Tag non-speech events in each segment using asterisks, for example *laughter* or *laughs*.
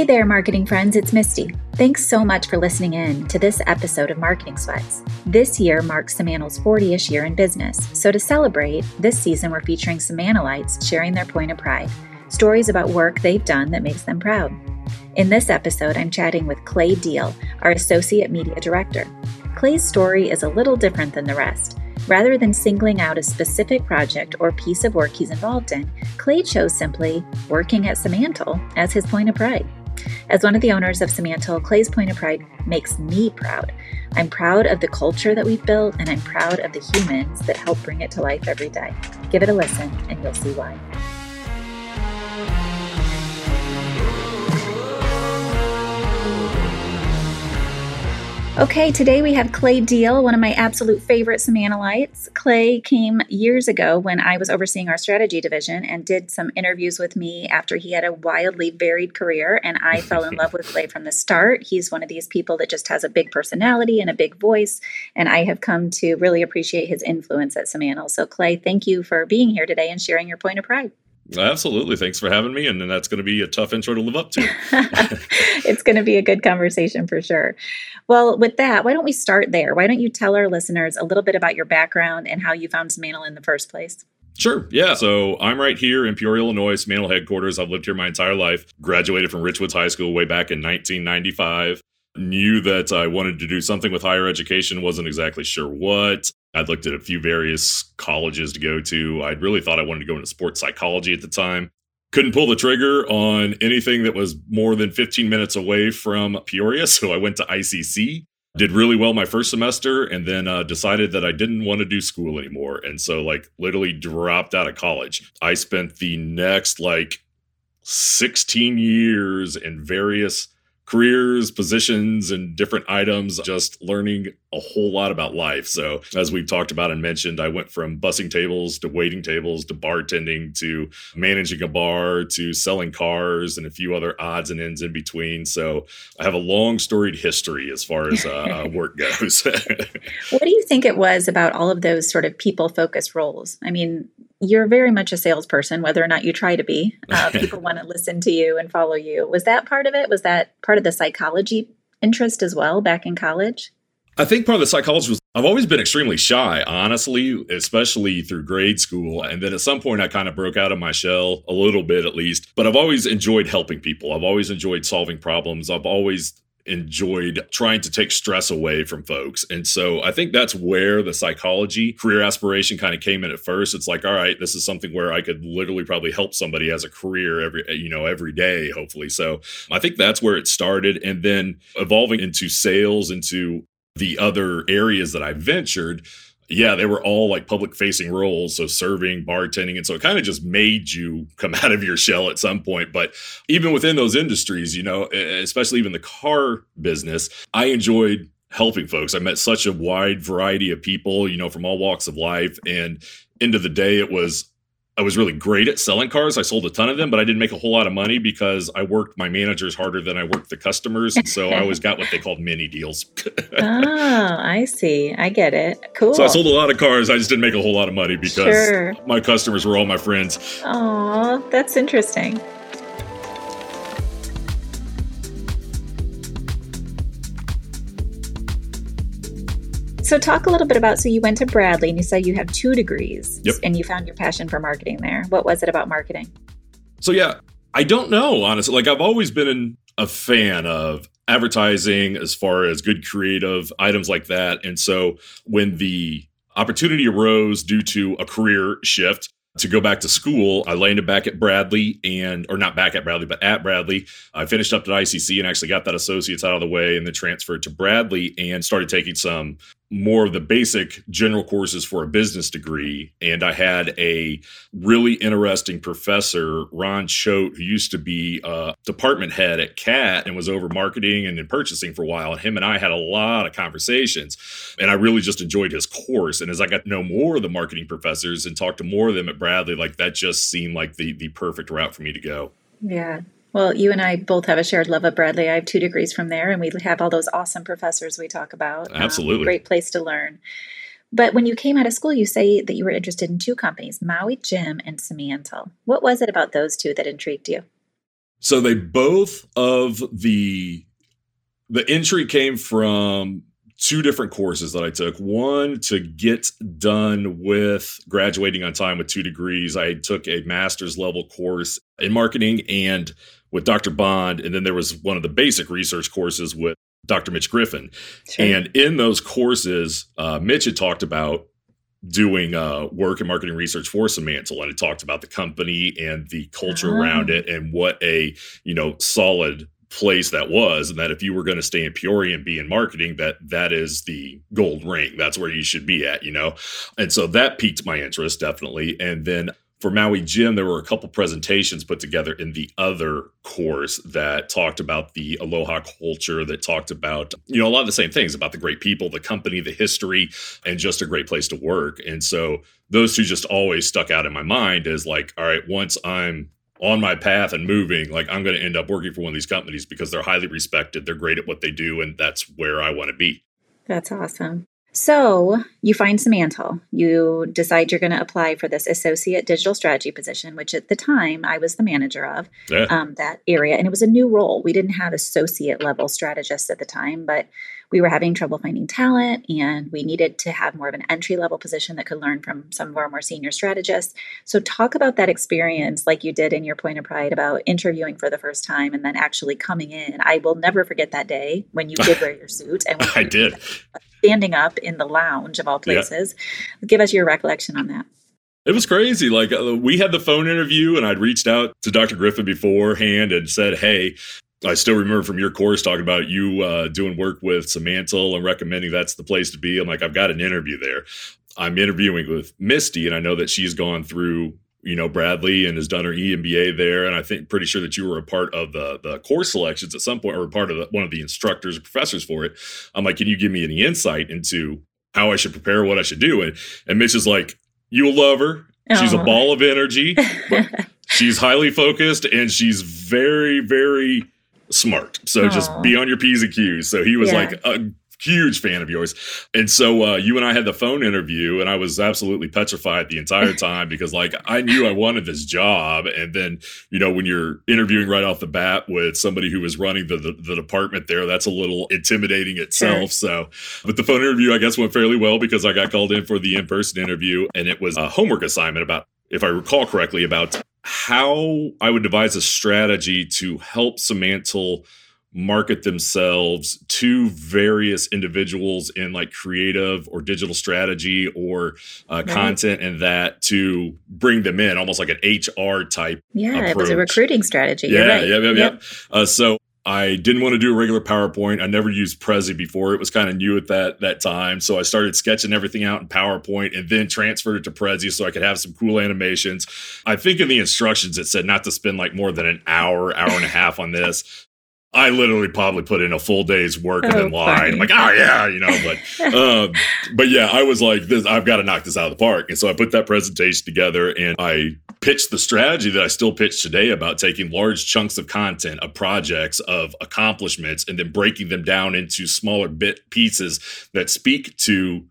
Hey there, marketing friends, it's Misty. Thanks so much for listening in to this episode of Marketing Sweats. This year marks Simantel's 40 ish year in business, so to celebrate, this season we're featuring Simantelites sharing their point of pride, stories about work they've done that makes them proud. In this episode, I'm chatting with Clay Deal, our Associate Media Director. Clay's story is a little different than the rest. Rather than singling out a specific project or piece of work he's involved in, Clay chose simply working at Simantel as his point of pride. As one of the owners of Simantel, Clay's Point of Pride makes me proud. I'm proud of the culture that we've built, and I'm proud of the humans that help bring it to life every day. Give it a listen, and you'll see why. Okay, today we have Clay Deal, one of my absolute favorite Simantelites. Clay came years ago when I was overseeing our strategy division and did some interviews with me after he had a wildly varied career. And I *laughs* fell in love with Clay from the start. He's one of these people that just has a big personality and a big voice. And I have come to really appreciate his influence at Simantel. So, Clay, thank you for being here today and sharing your point of pride. Absolutely. Thanks for having me. And that's going to be a tough intro to live up to. *laughs* it's going to be a good conversation for sure. Well, with that, why don't we start there? Why don't you tell our listeners a little bit about your background and how you found Simantel in the first place? Sure. Yeah. So I'm right here in Peoria, Illinois, Simantel headquarters. I've lived here my entire life. Graduated from Richwoods High School way back in 1995. Knew that I wanted to do something with higher education, wasn't exactly sure what. I'd looked at a few various colleges to go to. I'd really thought I wanted to go into sports psychology at the time. Couldn't pull the trigger on anything that was more than 15 minutes away from Peoria. *laughs* So I went to ICC, did really well my first semester, and then uh, decided that I didn't want to do school anymore. And so, like, literally dropped out of college. I spent the next, like, 16 years in various careers, positions, and different items, just learning a whole lot about life. So, as we've talked about and mentioned, I went from bussing tables to waiting tables to bartending to managing a bar to selling cars and a few other odds and ends in between. So, I have a long storied history as far as uh, uh *laughs* work goes. *laughs* what do you think it was about all of those sort of people focused roles? I mean, you're very much a salesperson, whether or not you try to be. *laughs* Uh, people want to listen to you and follow you. Was that part of it? Was that part of the psychology interest as well back in college? I think part of the psychology was I've always been extremely shy, honestly, especially through grade school. And then at some point, I kind of broke out of my shell a little bit, at least. But I've always enjoyed helping people. I've always enjoyed solving problems. I've always enjoyed trying to take stress away from folks. And so I think that's where the psychology career aspiration kind of came in at first. It's like, all right, this is something where I could literally probably help somebody as a career every, you know, every day, hopefully. So I think that's where it started. And then evolving into sales, into the other areas that I ventured yeah, they were all like public facing roles. So serving, bartending. And so it kind of just made you come *laughs* out of your shell at some point. But even within those industries, you know, especially even the car business, I enjoyed helping folks. I met such a wide variety of people, you know, from all walks of life. And end of the day, it was I was really great at selling cars. I sold a ton of them, but I didn't make a whole lot of money because I worked my managers harder than I worked the customers. And so I always got what they called mini deals. *laughs* oh, I see. I get it. Cool. So I sold a lot of cars. I just didn't make a whole lot of money because sure. my customers were all my friends. Oh, that's interesting. So, talk a little bit about so you went to Bradley and you said you have two degrees yep. and you found your passion for marketing there. What was it about marketing? So, yeah, I don't know, honestly. Like, I've always been a fan of advertising as far as good creative items like that. And so, when the opportunity arose due to a career shift, to go back to school. I landed back at Bradley and, or not back at Bradley, but at Bradley. I finished up at ICC and actually got that associates out of the way and then transferred to Bradley and started taking some more of the basic general courses for a business degree. And I had a really interesting professor, Ron Choate, who used to be a department head at CAT and was over marketing and in purchasing for a while. And him and I had a lot of conversations. And I really just enjoyed his course. And as I got to know more of the marketing professors and talk to more of them at Bradley, like that just seemed like the the perfect route for me to go. Yeah. Well, you and I both have a shared love of Bradley. I have two degrees from there, and we have all those awesome professors we talk about. Um, Absolutely. Um, great place to learn. But when you came out of school, you say that you were interested in two companies, Maui Jim and Simantel. What was it about those two that intrigued you? So they both of the the entry came from two different courses that I took. One to get done with graduating on time with two degrees. I took a master's level course in marketing and with Dr. Bond. And then there was one of the basic research courses with Dr. Mitch Griffin. Sure. And in those courses, uh, Mitch had talked about doing uh, work and marketing research for Simantel, and it talked about the company and the culture around ah. it and what a you know solid place that was and that if you were going to stay in Peoria and be in marketing that that is the gold ring that's where you should be at you know and so that piqued my interest definitely and then for Maui Jim, there were a couple presentations put together in the other course that talked about the aloha culture, that talked about, you know, a lot of the same things about the great people, the company, the history, and just a great place to work. And so those two just always stuck out in my mind as like, all right, once I'm on my path and moving, like I'm going to end up working for one of these companies because they're highly respected, they're great at what they do, and that's where I want to be. That's awesome. So you find Simantel. You decide you're going to apply for this associate digital strategy position, which at the time I was the manager of yeah. um, that area. And it was a new role. We didn't have associate level strategists at the time, but we were having trouble finding talent and we needed to have more of an entry level position that could learn from some of our more senior strategists. So, talk about that experience like you did in your point of pride about interviewing for the first time and then actually coming in. I will never forget that day when you did *laughs* wear your suit and I did *laughs* standing up in the lounge of all places. Yeah. Give us your recollection on that. It was crazy. Like uh, we had the phone interview, and I'd reached out to Dr. Griffin beforehand and said, "Hey, I still remember from your course talking about you uh, doing work with Simantel and recommending that's the place to be. I'm like, I've got an interview there. I'm interviewing with Misty, and I know that she's gone through, you know, Bradley and has done her EMBA there. And I think pretty sure that you were a part of the the course selections at some point, or part of the, one of the instructors or professors for it. I'm like, can you give me any insight into how I should prepare, what I should do? And and Mitch is like, you'll love her. She's a ball of energy. But *laughs* she's highly focused and she's very, very smart. So Aww. just be on your P's and Q's. So he was yeah. like a huge fan of yours. And so uh, you and I had the phone interview, and I was absolutely petrified the entire *laughs* time because, like, I knew I wanted this job. And then, you know, when you're interviewing right off the bat with somebody who was running the, the, the department there, that's a little intimidating itself. Sure. So, but the phone interview, I guess, went fairly well because I got called in for the in person interview, and it was a homework assignment about if I recall correctly, about how I would devise a strategy to help Simantel market themselves to various individuals in like creative or digital strategy or uh, right. content and that to bring them in almost like an HR type. Yeah, approach. it was a recruiting strategy. Yeah, right. yeah, yeah, yep. Uh, so I didn't want to do a regular PowerPoint. I never used Prezi before. It was kind of new at that that time. So I started sketching everything out in PowerPoint and then transferred it to Prezi so I could have some cool animations. I think in the instructions it said not to spend like more than an hour, hour and a half on this. I literally probably put in a full day's work and oh, then lied. I'm like, oh yeah, you know, but *laughs* um, but yeah, I was like, this, I've got to knock this out of the park. And so I put that presentation together and I pitched the strategy that I still pitch today about taking large chunks of content, of projects, of accomplishments, and then breaking them down into smaller bit pieces that speak to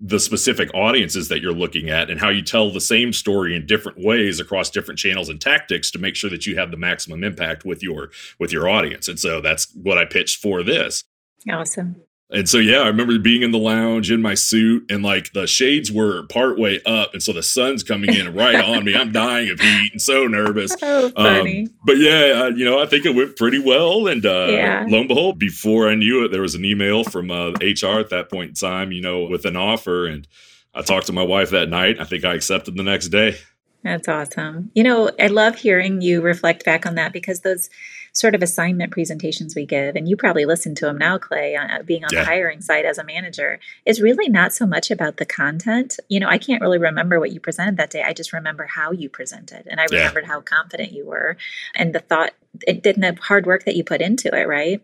the specific audiences that you're looking at and how you tell the same story in different ways across different channels and tactics to make sure that you have the maximum impact with your with your audience. And so that's what i pitched for this. Awesome and so yeah, I remember being in the lounge in my suit and like the shades were part way up, and so the sun's coming in right on me. I'm dying of heat and so nervous. *laughs* Oh, funny. Um, but yeah, uh, you know, I think it went pretty well. And uh, yeah. lo and behold, before I knew it, there was an email from uh, HR at that point in time, you know, with an offer. And I talked to my wife that night. I think I accepted the next day. That's awesome. You know, I love hearing you reflect back on that because those sort of assignment presentations we give, and you probably listen to them now, Clay, uh, being on yeah. the hiring side as a manager, is really not so much about the content. You know, I can't really remember what you presented that day. I just remember how you presented, and I yeah. remembered how confident you were, and the thought, it didn't have hard work that you put into it, right?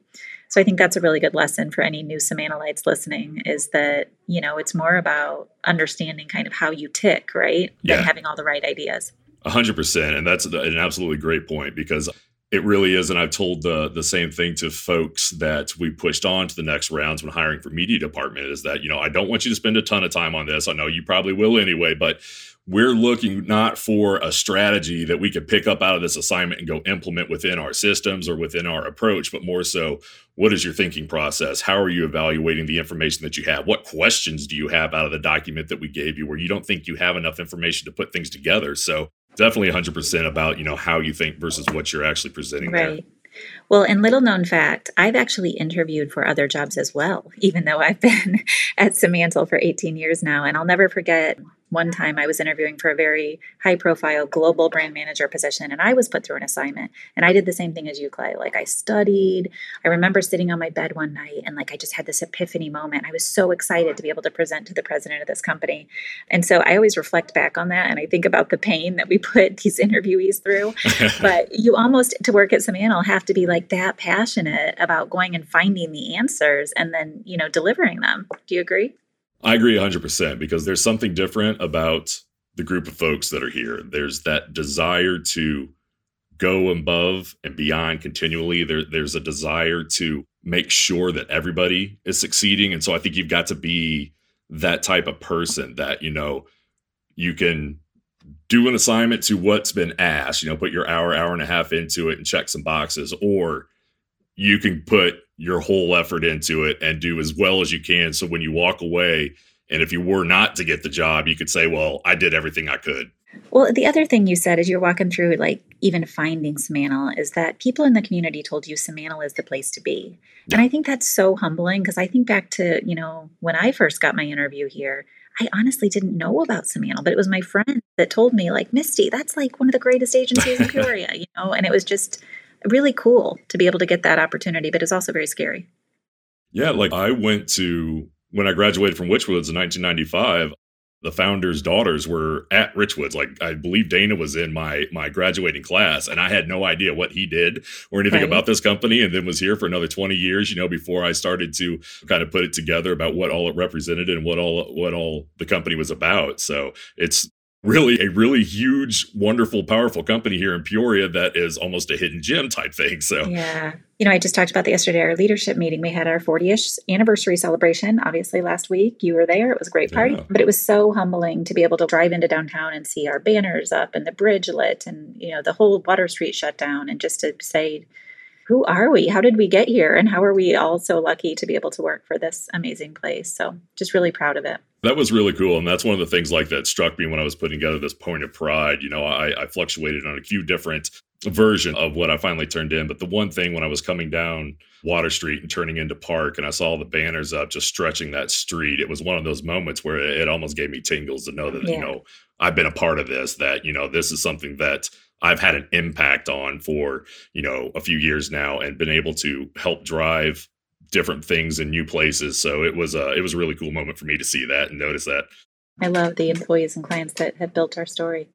So I think that's a really good lesson for any new Simantelites listening is that, you know, it's more about understanding kind of how you tick, right? Yeah. Than having all the right ideas. A hundred percent. And that's an absolutely great point because it really is and i've told the the same thing to folks that we pushed on to the next rounds when hiring for media department is that you know i don't want you to spend a ton of time on this i know you probably will anyway but we're looking not for a strategy that we could pick up out of this assignment and go implement within our systems or within our approach, but more so, what is your thinking process? How are you evaluating the information that you have? What questions do you have out of the document that we gave you where you don't think you have enough information to put things together? So definitely 100% about, you know, how you think versus what you're actually presenting right. there. Well, and little known fact, I've actually interviewed for other jobs as well, even though I've been *laughs* at Simantel for 18 years now. And I'll never forget one time I was interviewing for a very high profile global brand manager position and I was put through an assignment. And I did the same thing as you Clay. Like I studied. I remember sitting on my bed one night and like I just had this epiphany moment. I was so excited to be able to present to the president of this company. And so I always reflect back on that and I think about the pain that we put *laughs* these interviewees through. *laughs* But you almost to work at Simantel have to be like that passionate about going and finding the answers and then you know delivering them. Do you agree I agree 100% because there's something different about the group of folks that are here. There's that desire to go above and beyond continually. There, there's a desire to make sure that everybody is succeeding. And so I think you've got to be that type of person that, you know, you can do an assignment to what's been asked, you know, put your hour, hour and a half into it and check some boxes, or you can put your whole effort into it and do as well as you can. So when you walk away, and if you were not to get the job, you could say, well, I did everything I could. Well, the other thing you said as you're walking through, like even finding Simantel, is that people in the community told you Simantel is the place to be. Yeah. And I think that's so humbling because I think back to, you know, when I first got my interview here, I honestly didn't know about Simantel, but it was my friend that told me, like, Misty, that's like one of the greatest agencies in *laughs* Peoria, you know, and it was just really cool to be able to get that opportunity, but it's also very scary. Yeah, like I went to when I graduated from Richwoods in 1995. The founders' daughters were at Richwoods. Like I believe Dana was in my my graduating class, and I had no idea what he did or anything right. about this company. And then was here for another 20 years. You know, before I started to kind of put it together about what all it represented and what all what all the company was about. So it's really a really huge, wonderful, powerful company here in Peoria that is almost a hidden gem type thing. So, yeah. You know, I just talked about that yesterday, our leadership meeting. We had our 40th anniversary celebration, obviously, last week. You were there. It was a great party, yeah. but it was so humbling to be able to drive into downtown and see our banners up and the bridge lit and, you know, the whole Water Street shut down and just to say, who are we? How did we get here? And how are we all so lucky to be able to work for this amazing place? So, just really proud of it. That was really cool. And that's one of the things like that struck me when I was putting together this point of pride. You know, I, I fluctuated on a few different version of what I finally turned in. But the one thing when I was coming down Water Street and turning into Park and I saw the banners up just stretching that street, it was one of those moments where it almost gave me tingles to know that, yeah. you know, I've been a part of this, that, you know, this is something that I've had an impact on for, you know, a few years now and been able to help drive different things in new places. So it was a it was a really cool moment for me to see that and notice that. I love the employees and clients that have built our story.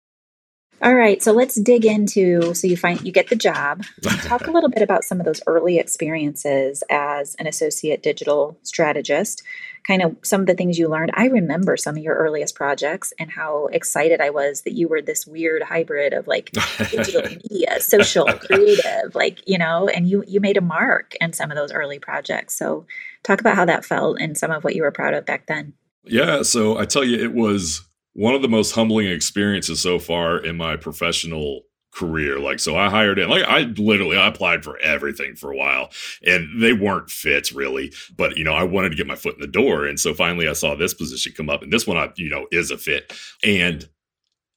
All right, so let's dig into so you find you get the job. Talk a little bit about some of those early experiences as an associate digital strategist. Kind of some of the things you learned. I remember some of your earliest projects and how excited I was that you were this weird hybrid of like digital *laughs* media, social, creative, like, you know, and you you made a mark in some of those early projects. So talk about how that felt and some of what you were proud of back then. Yeah, so I tell you it was one of the most humbling experiences so far in my professional career. Like, so I hired in, like, I literally I applied for everything for a while and they weren't fits really, but you know, I wanted to get my foot in the door. And so finally I saw this position come up and this one, I, you know, is a fit. And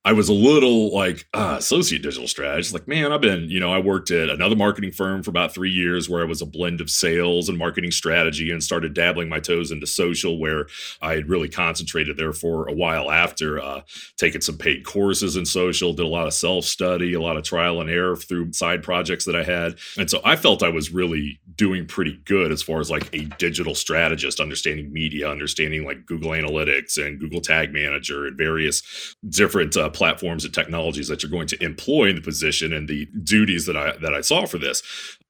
I was a little like uh, associate digital strategist. Like, man, I've been, you know, I worked at another marketing firm for about three years where I was a blend of sales and marketing strategy and started dabbling my toes into social, where I had really concentrated there for a while after uh, taking some paid courses in social, did a lot of self study, a lot of trial and error through side projects that I had. And so I felt I was really doing pretty good as far as like a digital strategist, understanding media, understanding like Google Analytics and Google Tag Manager and various different uh, platforms and technologies that you're going to employ in the position and the duties that I that I saw for this.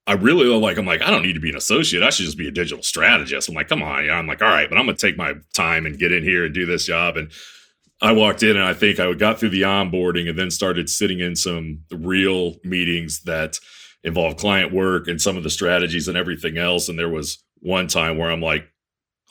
I really like, I'm like, I don't need to be an associate. I should just be a digital strategist. I'm like, come on. I'm like, all right, but I'm going to take my time and get in here and do this job. And I walked in and I think I got through the onboarding and then started sitting in some real meetings that involved client work and some of the strategies and everything else. And there was one time where I'm like,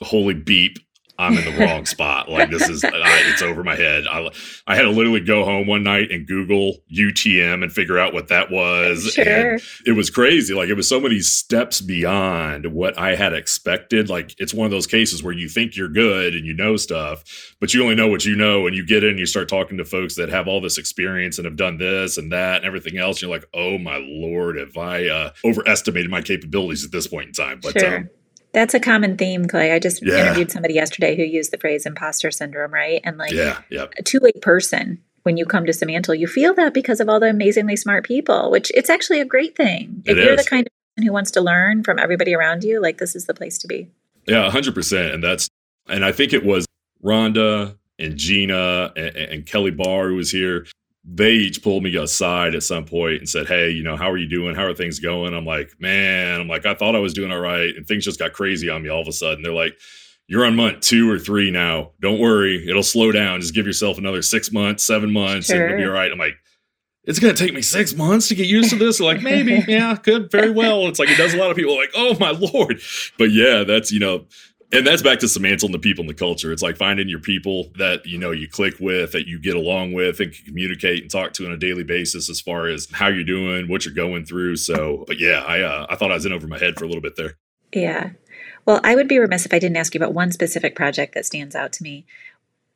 holy beep, I'm in the wrong spot. Like this is, I, it's over my head. I, I had to literally go home one night and Google UTM and figure out what that was. Sure. And it was crazy. Like it was so many steps beyond what I had expected. Like it's one of those cases where you think you're good and you know stuff, but you only know what you know. And you get in and you start talking to folks that have all this experience and have done this and that and everything else. And you're like, oh my Lord, have I uh, overestimated my capabilities at this point in time? But sure. um, that's a common theme, Clay. I just yeah. interviewed somebody yesterday who used the phrase imposter syndrome, right? And like yeah, yeah. a person when you come to Simantel, you feel that because of all the amazingly smart people, which it's actually a great thing. If it you're is. the kind of person who wants to learn from everybody around you, like this is the place to be. Yeah, hundred percent. And that's and I think it was Rhonda and Gina and, and Kelly Barr who was here they each pulled me aside at some point and said, Hey, you know, how are you doing? How are things going? I'm like, Man, I'm like, I thought I was doing all right. And things just got crazy on me all of a sudden. They're like, You're on month two or three now. Don't worry. It'll slow down. Just give yourself another six months, seven months, sure. and it'll be all right. I'm like, it's going to take me six months to get used to this. Like, maybe, yeah, could very well. It's like it does a lot of people like, oh my *laughs* lord. But yeah, that's you know, and that's back to Simantel and the people and the culture. It's like finding your people that you know you click with, that you get along with, and can communicate and talk to on a daily basis as far as how you're doing, what you're going through. So, but yeah, I uh, I thought I was in over my head for a little bit there. Yeah. Well, I would be remiss if I didn't ask you about one specific project that stands out to me.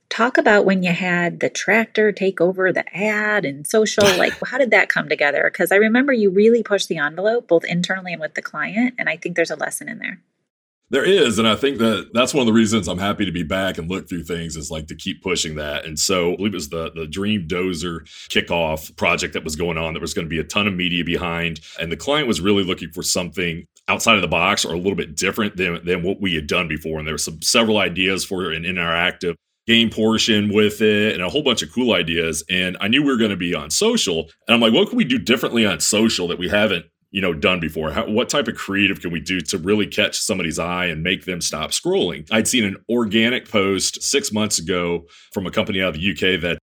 Talk about when you had the tractor take over the ad and social. *laughs* Like, how did that come together? Because I remember you really pushed the envelope both internally and with the client. And I think there's a lesson in there. There is, and I think that that's one of the reasons I'm happy to be back and look through things is like to keep pushing that. And so I believe it was the the Dream Dozer kickoff project that was going on. There was going to be a ton of media behind, and the client was really looking for something outside of the box or a little bit different than than what we had done before. And there were some several ideas for an interactive game portion with it and a whole bunch of cool ideas. And I knew we were going to be on social. And I'm like, what can we do differently on social that we haven't you know done before? How, what type of creative can we do to really catch somebody's eye and make them stop scrolling? I'd seen an organic post six months ago from a company out of the uk that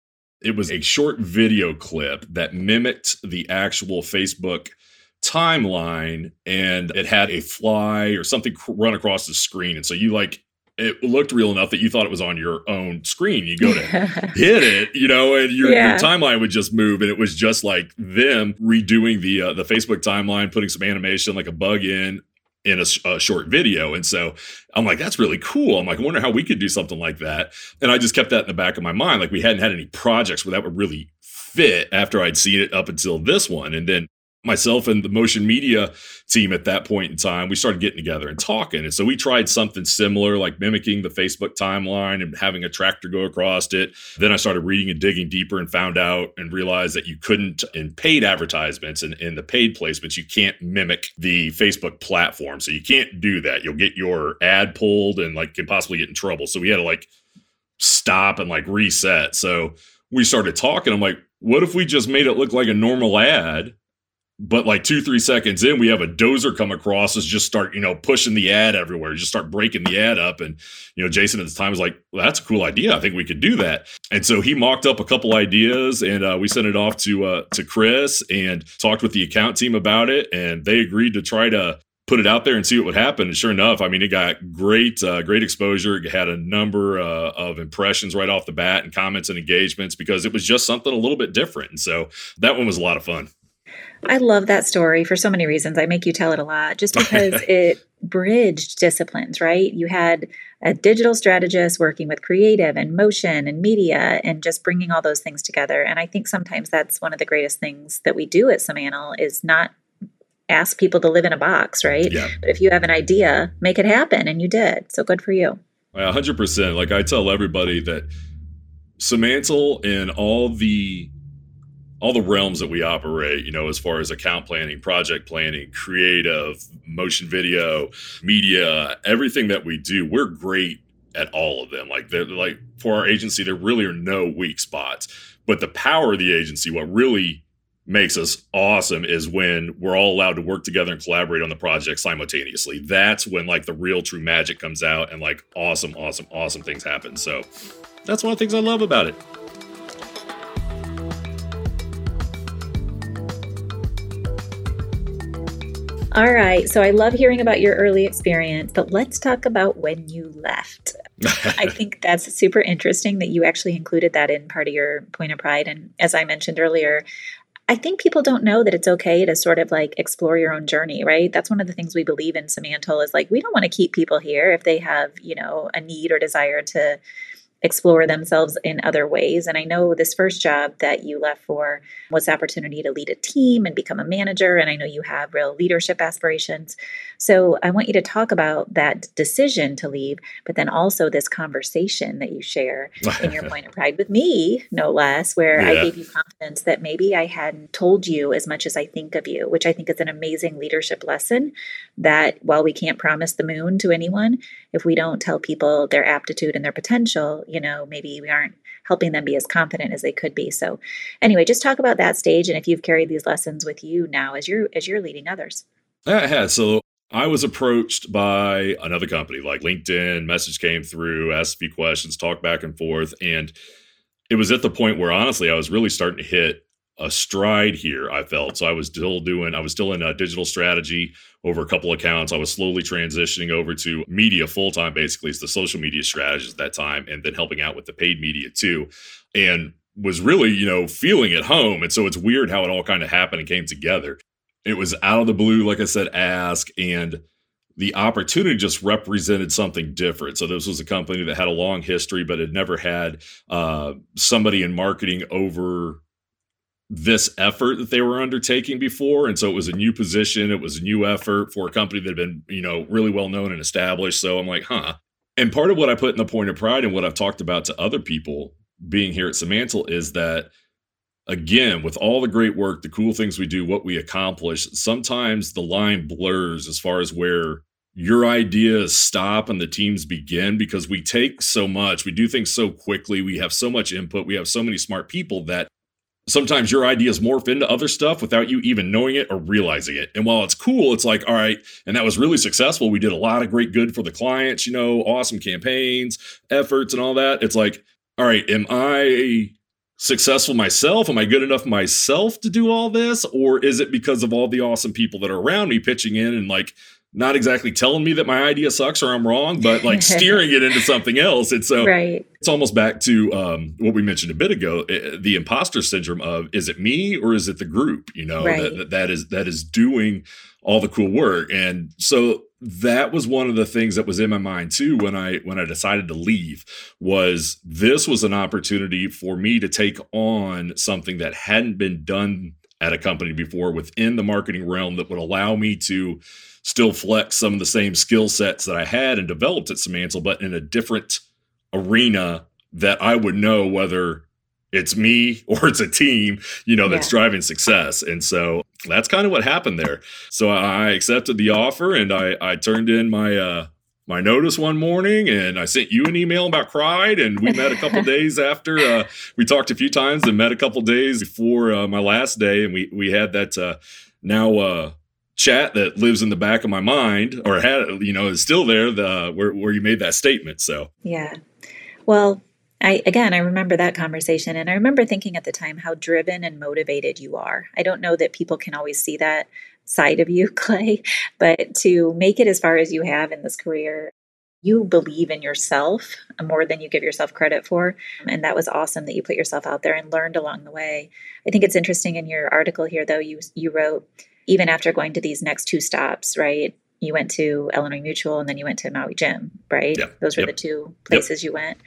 it was a short video clip that mimicked the actual facebook timeline and it had a fly or something run across the screen. And so you like it looked real enough that you thought it was on your own screen. You go to *laughs* hit it, you know, and your, yeah. your, timeline would just move, and it was just like them redoing the uh, the Facebook timeline, putting some animation like a bug in in a, a, short video. And so I'm like, that's really cool. I'm like, I wonder how we could do something like that. And I just kept that in the back of my mind. Like we hadn't had any projects where that would really fit after I'd seen it up until this one. And then myself and the motion media team at that point in time, we started getting together and talking. And so we tried something similar, like mimicking the Facebook timeline and having a tractor go across it. Then I started reading and digging deeper and found out and realized that you couldn't, in paid advertisements and in the paid placements, you can't mimic the Facebook platform. So you can't do that. You'll get your ad pulled and like can possibly get in trouble. So we had to like stop and like reset. So we started talking. I'm like, what if we just made it look like a normal ad but like two three seconds in we have a dozer come across us just start you know pushing the ad everywhere just start breaking the ad up and you know jason at the time was like well, that's a cool idea i think we could do that and so he mocked up a couple ideas and uh, we sent it off to uh, to chris and talked with the account team about it and they agreed to try to put it out there and see what would happen. And sure enough, I mean, it got great, uh, great exposure. It had a number uh, of impressions right off the bat and comments and engagements because it was just something a little bit different. And so that one was a lot of fun. I love that story for so many reasons. I make you tell it a lot just *laughs* because it bridged disciplines, right? You had a digital strategist working with creative and motion and media and just bringing all those things together. And I think sometimes that's one of the greatest things that we do at Simantel is not ask people to live in a box, right? Yeah. But if you have an idea, make it happen. And you did. So good for you. 100%. Like I tell everybody that Simantel and all the all the realms that we operate, you know, as far as account planning, project planning, creative, motion video, media, everything that we do, we're great at all of them. Like, they're like for our agency, there really are no weak spots. But the power of the agency, what really makes us awesome is when we're all allowed to work together and collaborate on the project simultaneously. That's when like the real true magic comes out and like awesome, awesome, awesome things happen. So that's one of the things I love about it. All right. So I love hearing about your early experience, but let's talk about when you left. *laughs* I think that's super interesting that you actually included that in part of your point of pride. And as I mentioned earlier, I think people don't know that it's okay to sort of like explore your own journey, right? That's one of the things we believe in Simantel is like we don't want to keep people here if they have, you know, a need or desire to explore themselves in other ways. And I know this first job that you left for was the opportunity to lead a team and become a manager. And I know you have real leadership aspirations. So I want you to talk about that decision to leave, but then also this conversation that you share in your *laughs* point of pride with me, no less, where yeah. I gave you confidence that maybe I hadn't told you as much as I think of you, which I think is an amazing leadership lesson that while we can't promise the moon to anyone, if we don't tell people their aptitude and their potential, you know, maybe we aren't helping them be as confident as they could be. So anyway, just talk about that stage and if you've carried these lessons with you now as you're as you're leading others. I had. So I was approached by another company like LinkedIn, message came through, asked a few questions, talked back and forth. And it was at the point where honestly I was really starting to hit a stride here, I felt. So I was still doing, I was still in a digital strategy over a couple accounts. I was slowly transitioning over to media full time, basically, it's the social media strategist at that time, and then helping out with the paid media too. And was really, you know, feeling at home. And so it's weird how it all kind of happened and came together. It was out of the blue, like I said, ask, and the opportunity just represented something different. So this was a company that had a long history, but had never had uh, somebody in marketing over this effort that they were undertaking before. And so it was a new position. It was a new effort for a company that had been you know really well known and established. So i'm like huh. And part of what i put in the point of pride and what i've talked about to other people being here at Simantel is that again with all the great work the cool things we do what we accomplish sometimes the line blurs as far as where your ideas stop and the teams begin because we take so much. We do things so quickly. We have so much input. We have so many smart people that sometimes your ideas morph into other stuff without you even knowing it or realizing it. And while it's cool, it's like, all right, and that was really successful. We did a lot of great good for the clients, you know, awesome campaigns, efforts, and all that. It's like, all right, am I successful myself? Am I good enough myself to do all this? Or is it because of all the awesome people that are around me pitching in and like not exactly telling me that my idea sucks or I'm wrong, but like steering it into something else. And so right. it's almost back to um, what we mentioned a bit ago, eh, the imposter syndrome of is it me or is it the group? You know, right. that, that is that is doing all the cool work. And so that was one of the things that was in my mind too when I when I decided to leave was this was an opportunity for me to take on something that hadn't been done at a company before within the marketing realm that would allow me to still flex some of the same skill sets that I had and developed at Simantel, but in a different arena that I would know whether it's me *laughs* or it's a team, you know, that's yeah. driving success. And so that's kind of what happened there. So I accepted the offer and I, I turned in my, uh, my notice one morning and I sent you an email about Cried and we met a couple *laughs* days after uh, we talked a few times and met a couple days before uh, my last day and we we had that uh, now uh, chat that lives in the back of my mind or had you know is still there the where, where you made that statement so yeah well I again I remember that conversation and I remember thinking at the time how driven and motivated you are. I don't know that people can always see that side of you, *laughs* Clay, but to make it as far as you have in this career, you believe in yourself more than you give yourself credit for. And that was awesome that you put yourself out there and learned along the way. I think it's interesting in your article here though you you wrote even after going to these next two stops, right? You went to Illinois Mutual and then you went to Maui Jim, right? Yep. Those were yep. the two places yep. you went,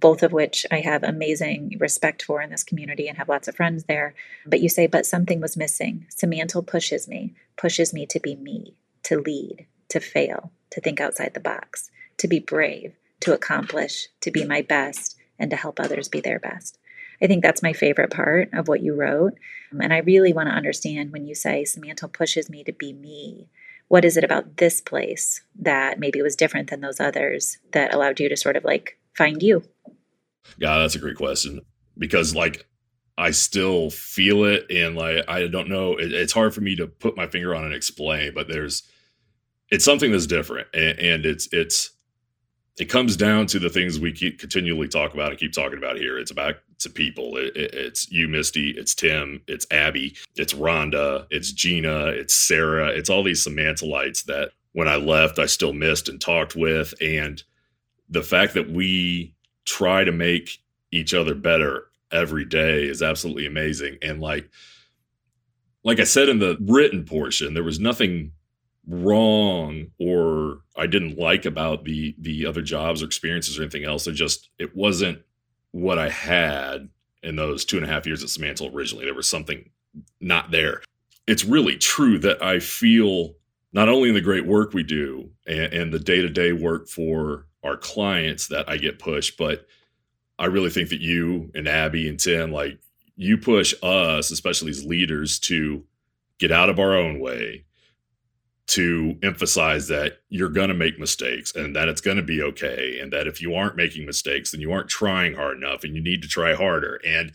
both of which I have amazing respect for in this community and have lots of friends there. But you say, but something was missing. Simantel pushes me, pushes me to be me, to lead, to fail, to think outside the box, to be brave, to accomplish, to be my best, and to help others be their best. I think that's my favorite part of what you wrote. And I really want to understand when you say Simantel pushes me to be me. What is it about this place that maybe was different than those others that allowed you to sort of like find you? Yeah, that's a great question because like I still feel it and like I don't know it, it's hard for me to put my finger on and explain, but there's it's something that's different and, and it's it's it comes down to the things we keep continually talk about and keep talking about here. It's about to people. It, it, it's you, Misty. It's Tim. It's Abby. It's Rhonda. It's Gina. It's Sarah. It's all these Simantelites that when I left, I still missed and talked with. And the fact that we try to make each other better every day is absolutely amazing. And like, like I said in the written portion, there was nothing wrong or I didn't like about the the other jobs or experiences or anything else. It just it wasn't what I had in those two and a half years at Simantel originally. There was something not there. It's really true that I feel not only in the great work we do and, and the day to day work for our clients that I get pushed, but I really think that you and Abby and Tim, like you push us, especially as leaders, to get out of our own way, to emphasize that you're going to make mistakes and that it's going to be okay. And that if you aren't making mistakes, then you aren't trying hard enough and you need to try harder. And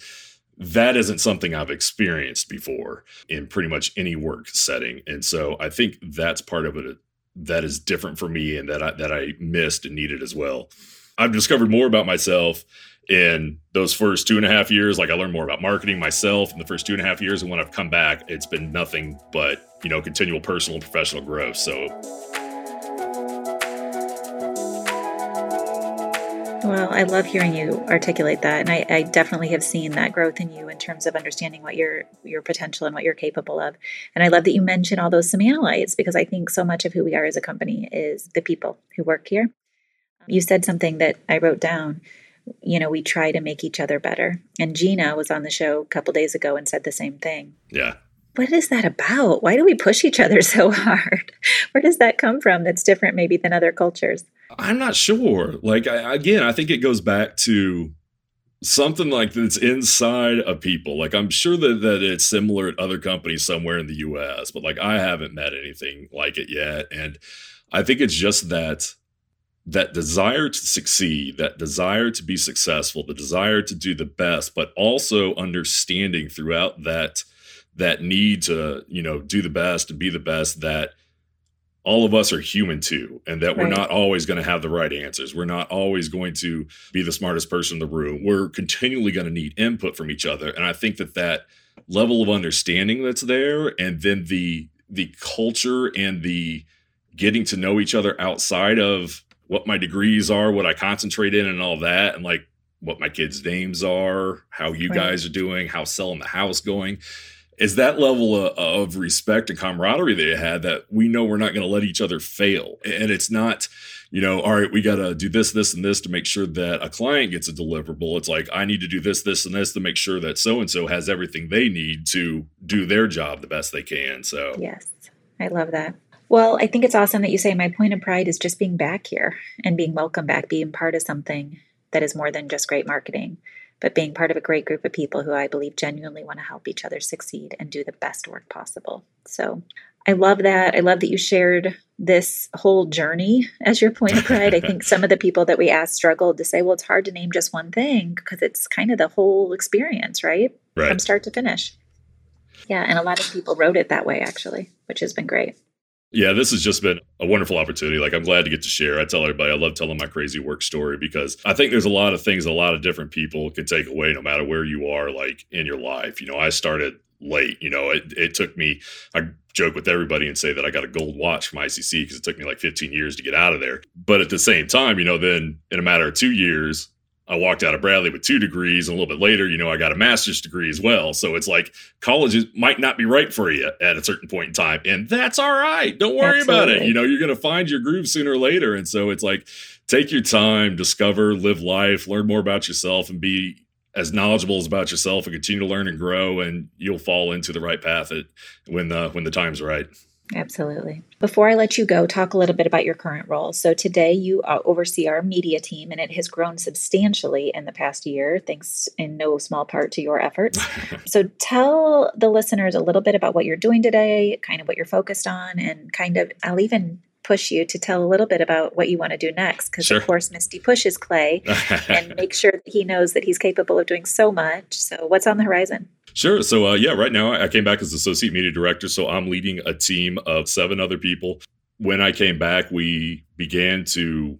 that isn't something I've experienced before in pretty much any work setting. And so I think that's part of it that is different for me and that I, that I missed and needed as well. I've discovered more about myself in those first two and a half years. Like I learned more about marketing myself in the first two and a half years. And when I've come back, it's been nothing but, you know, continual personal and professional growth. So Well, I love hearing you articulate that, and I, I, definitely have seen that growth in you in terms of understanding what your your potential and what you're capable of. And I love that you mention all those Simantelites because I think so much of who we are as a company is the people who work here. You said something that I wrote down you know, we try to make each other better. And Gina was on the show a couple days ago and said the same thing. Yeah. What is that about? Why do we push each other *laughs* so hard? Where does that come from that's different maybe than other cultures? I'm not sure. Like, I, again, I think it goes back to something like that's inside of people. Like, I'm sure that, that it's similar at other companies somewhere in the US, but like, I haven't met anything like it yet. And I think it's just that that desire to succeed, that desire to be successful, the desire to do the best, but also understanding throughout that that need to, you know, do the best and be the best that all of us are human too and that we're not always going to have the right answers. We're not always going to be the smartest person in the room. We're continually going to need input from each other and I think that that level of understanding that's there and then the the culture and the getting to know each other outside of what my degrees are, what I concentrate in, and all that, and like what my kids' names are, how you right. guys are doing, how selling the house going. Is that level of, of respect and camaraderie they had that we know we're not going to let each other fail, and it's not you know, all right, we got to do this, this, and this to make sure that a client gets a deliverable. It's like, I need to do this, this, and this to make sure that so and so has everything they need to do their job the best they can. So, yes, I love that. Well, I think it's awesome that you say my point of pride is just being back here and being welcome back, being part of something that is more than just great marketing, but being part of a great group of people who I believe genuinely want to help each other succeed and do the best work possible. So I love that. I love that you shared this whole journey as your point of pride. I think *laughs* some of the people that we asked struggled to say, well, it's hard to name just one thing because it's kind of the whole experience, right? right? From start to finish. Yeah, and a lot of people wrote it that way actually, which has been great. Yeah, this has just been a wonderful opportunity. Like, I'm glad to get to share. I tell everybody I love telling my crazy work story because I think there's a lot of things a lot of different people can take away no matter where you are, like in your life. You know, I started late. You know, it, it took me, I joke with everybody and say that I got a gold watch from ICC because it took me like 15 years to get out of there. But at the same time, you know, then in a matter of two years, I walked out of Bradley with two degrees, and a little bit later, you know, I got a master's degree as well. So it's like college might not be right for you at a certain point in time, and that's all right. Don't worry Absolutely. about it. You know, you're going to find your groove sooner or later, and so it's like take your time, discover, live life, learn more about yourself, and be as knowledgeable as about yourself, and continue to learn and grow, and you'll fall into the right path at, when the when the time's right. Absolutely. Before I let you go, talk a little bit about your current role. So, today you uh, oversee our media team, and it has grown substantially in the past year, thanks in no small part to your efforts. *laughs* so, tell the listeners a little bit about what you're doing today, kind of what you're focused on, and kind of, I'll even push you to tell a little bit about what you want to do next because sure. of course misty pushes clay *laughs* and make sure that he knows that he's capable of doing so much so what's on the horizon Sure. So, uh, yeah, right now I came back as associate media director. So I'm leading a team of seven other people. When I came back, we began to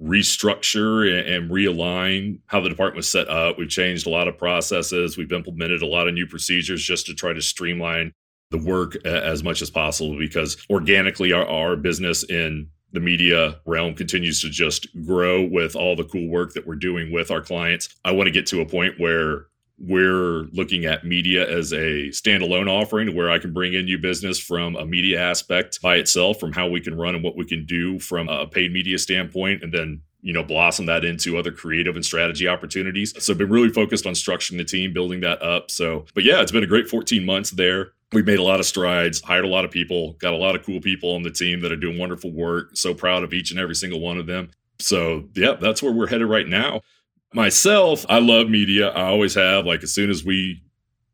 restructure and, realign how the department was set up. We've changed a lot of processes. We've implemented a lot of new procedures just to try to streamline the work as much as possible because organically our, our business in the media realm continues to just grow with all the cool work that we're doing with our clients. I want to get to a point where we're looking at media as a standalone offering where I can bring in new business from a media aspect by itself, from how we can run and what we can do from a paid media standpoint, and then you know blossom that into other creative and strategy opportunities. So I've been really focused on structuring the team, building that up. So, but yeah, it's been a great 14 months there. We've made a lot of strides, hired a lot of people, got a lot of cool people on the team that are doing wonderful work. So proud of each and every single one of them. So, yeah, that's where we're headed right now. Myself, I love media. I always have. Like, as soon as we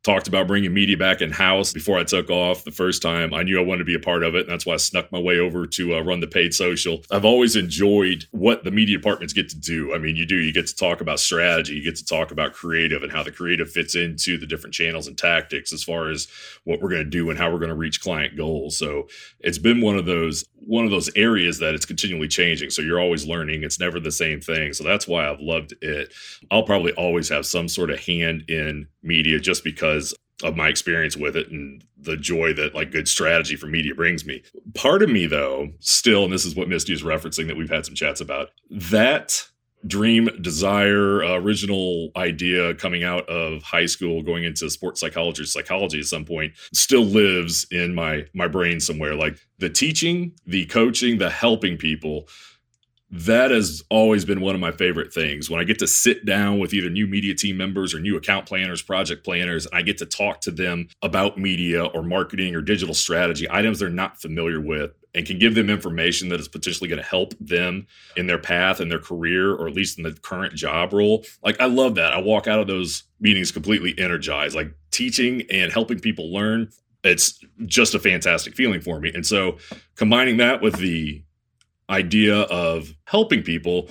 talked about bringing media back in house before I took off the first time. I knew I wanted to be a part of it. And that's why I snuck my way over to uh, run the paid social. I've always enjoyed what the media departments get to do. I mean, you do, you get to talk about strategy, you get to talk about creative and how the creative fits into the different channels and tactics as far as what we're going to do and how we're going to reach client goals. So it's been one of those one of those areas that it's continually changing. So you're always learning. It's never the same thing. So that's why I've loved it. I'll probably always have some sort of hand in media just because of my experience with it and the joy that like good strategy for media brings me. Part of me though, still, and this is what Misty is referencing that we've had some chats about, that dream, desire, uh, original idea coming out of high school, going into sports psychology psychology at some point, still lives in my my brain somewhere. Like the teaching, the coaching, the helping people that has always been one of my favorite things when I get to sit down with either new media team members or new account planners, project planners, and I get to talk to them about media or marketing or digital strategy, items they're not familiar with, and can give them information that is potentially going to help them in their path and their career or at least in the current job role. Like, I love that. I walk out of those meetings completely energized, like teaching and helping people learn. It's just a fantastic feeling for me. And so, combining that with the idea of helping people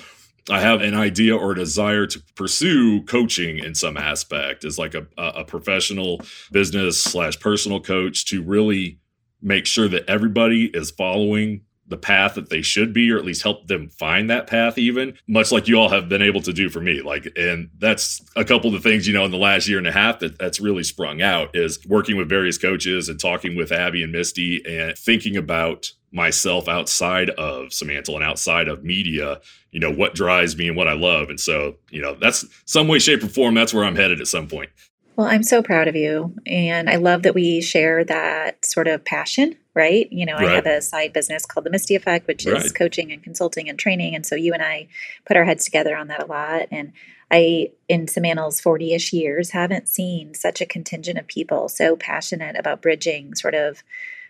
I have an idea or a desire to pursue coaching in some aspect as like a, a professional business slash personal coach to really make sure that everybody is following the path that they should be or at least help them find that path even much like you all have been able to do for me like and that's a couple of the things you know in the last year and a half that that's really sprung out is working with various coaches and talking with abby and misty and thinking about myself outside of Simantel and outside of media, you know, what drives me and what I love. And so, you know, that's some way, shape, or form, that's where I'm headed at some point. Well, I'm so proud of you. And I love that we share that sort of passion, right? You know, right. I have a side business called the Misty Effect, which is coaching and consulting and training. And so you and I put our heads together on that a lot. And I, in Simantel's 40 ish years, haven't seen such a contingent of people so passionate about bridging sort of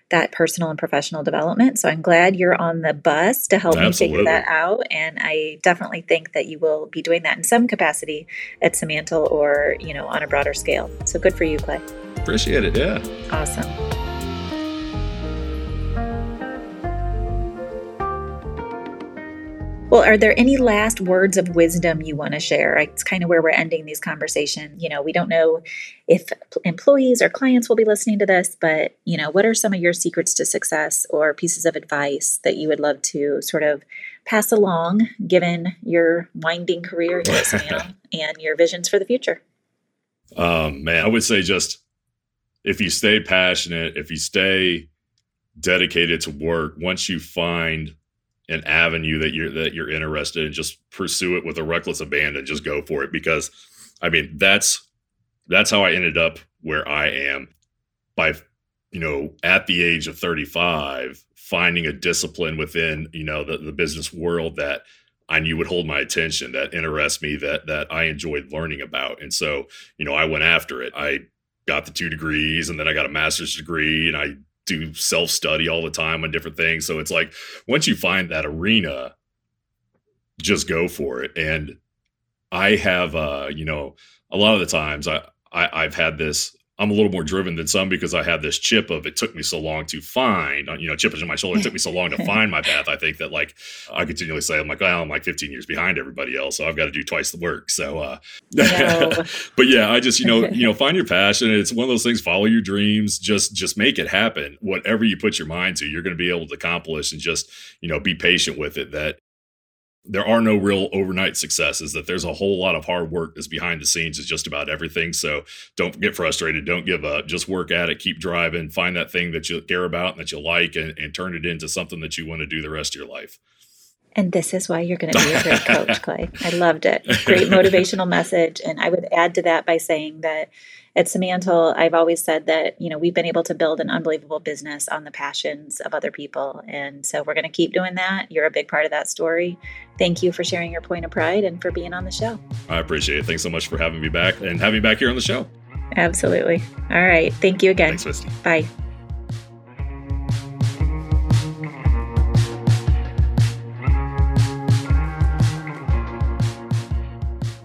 that personal and professional development. So I'm glad you're on the bus to help Absolutely. me figure that out. And I definitely think that you will be doing that in some capacity at Simantel or, you know, on a broader scale. So good for you, Clay. Appreciate it. Yeah. Awesome. Well, are there any last words of wisdom you want to share? It's kind of where we're ending these conversations. You know, we don't know if employees or clients will be listening to this, but, you know, what are some of your secrets to success or pieces of advice that you would love to sort of pass along given your winding career here *laughs* at and your visions for the future? Um, man, I would say just if you stay passionate, if you stay dedicated to work, once you find an avenue that you're that you're interested in just pursue it with a reckless abandon just go for it. Because i mean that's that's how i ended up where i am by you know at the age of 35 finding a discipline within you know the, the business world that i knew would hold my attention that interests me that that i enjoyed learning about. And so you know i went after it. I got the two degrees and then i got a master's degree and i do self study all the time on different things. So it's like once you find that arena, just go for it. And I have, uh, you know, a lot of the times I, I I've had this I'm a little more driven than some because I have this chip of it took me so long to find, you know, chip is in my shoulder. It took me so long to *laughs* find my path. I think that like I continually say, I'm like, well, I'm like 15 years behind everybody else, so I've got to do twice the work. So, uh, no. *laughs* but yeah, I just you know, *laughs* you know, find your passion. It's one of those things. Follow your dreams. Just just make it happen. Whatever you put your mind to, you're going to be able to accomplish, and just you know, be patient with it. That there are no real overnight successes, that there's a whole lot of hard work that's behind the scenes is just about everything. So don't get frustrated. Don't give up. Just work at it. Keep driving. Find that thing that you care about and that you like and, and turn it into something that you want to do the rest of your life. And this is why you're going to be a great coach, *laughs* Clay. I loved it. Great motivational message. And I would add to that by saying that at Simantel, I've always said that, you know, we've been able to build an unbelievable business on the passions of other people. And so we're going to keep doing that. You're a big part of that story. Thank you for sharing your point of pride and for being on the show. I appreciate it. Thanks so much for having me back and having me back here on the show. Absolutely. All right. Thank you again. Thanks, Misty. Bye.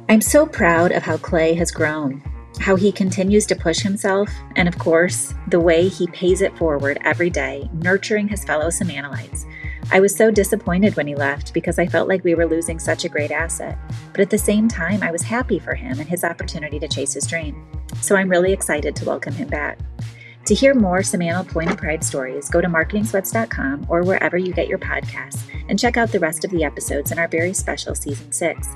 I'm so proud of how Clay has grown, how he continues to push himself, and of course, the way he pays it forward every day, nurturing his fellow Simantelites. I was so disappointed when he left because I felt like we were losing such a great asset. But at the same time, I was happy for him and his opportunity to chase his dream. So I'm really excited to welcome him back. To hear more Simantel Point of Pride stories, go to marketingsweats.com or wherever you get your podcasts and check out the rest of the episodes in our very special season 6.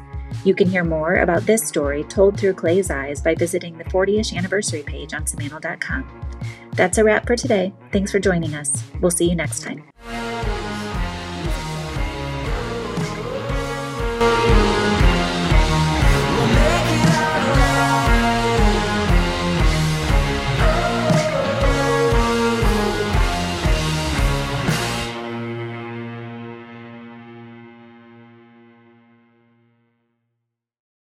You can hear more about this story told through Clay's eyes by visiting the 40 ish anniversary page on Simantel.com. That's a wrap for today. Thanks for joining us. We'll see you next time.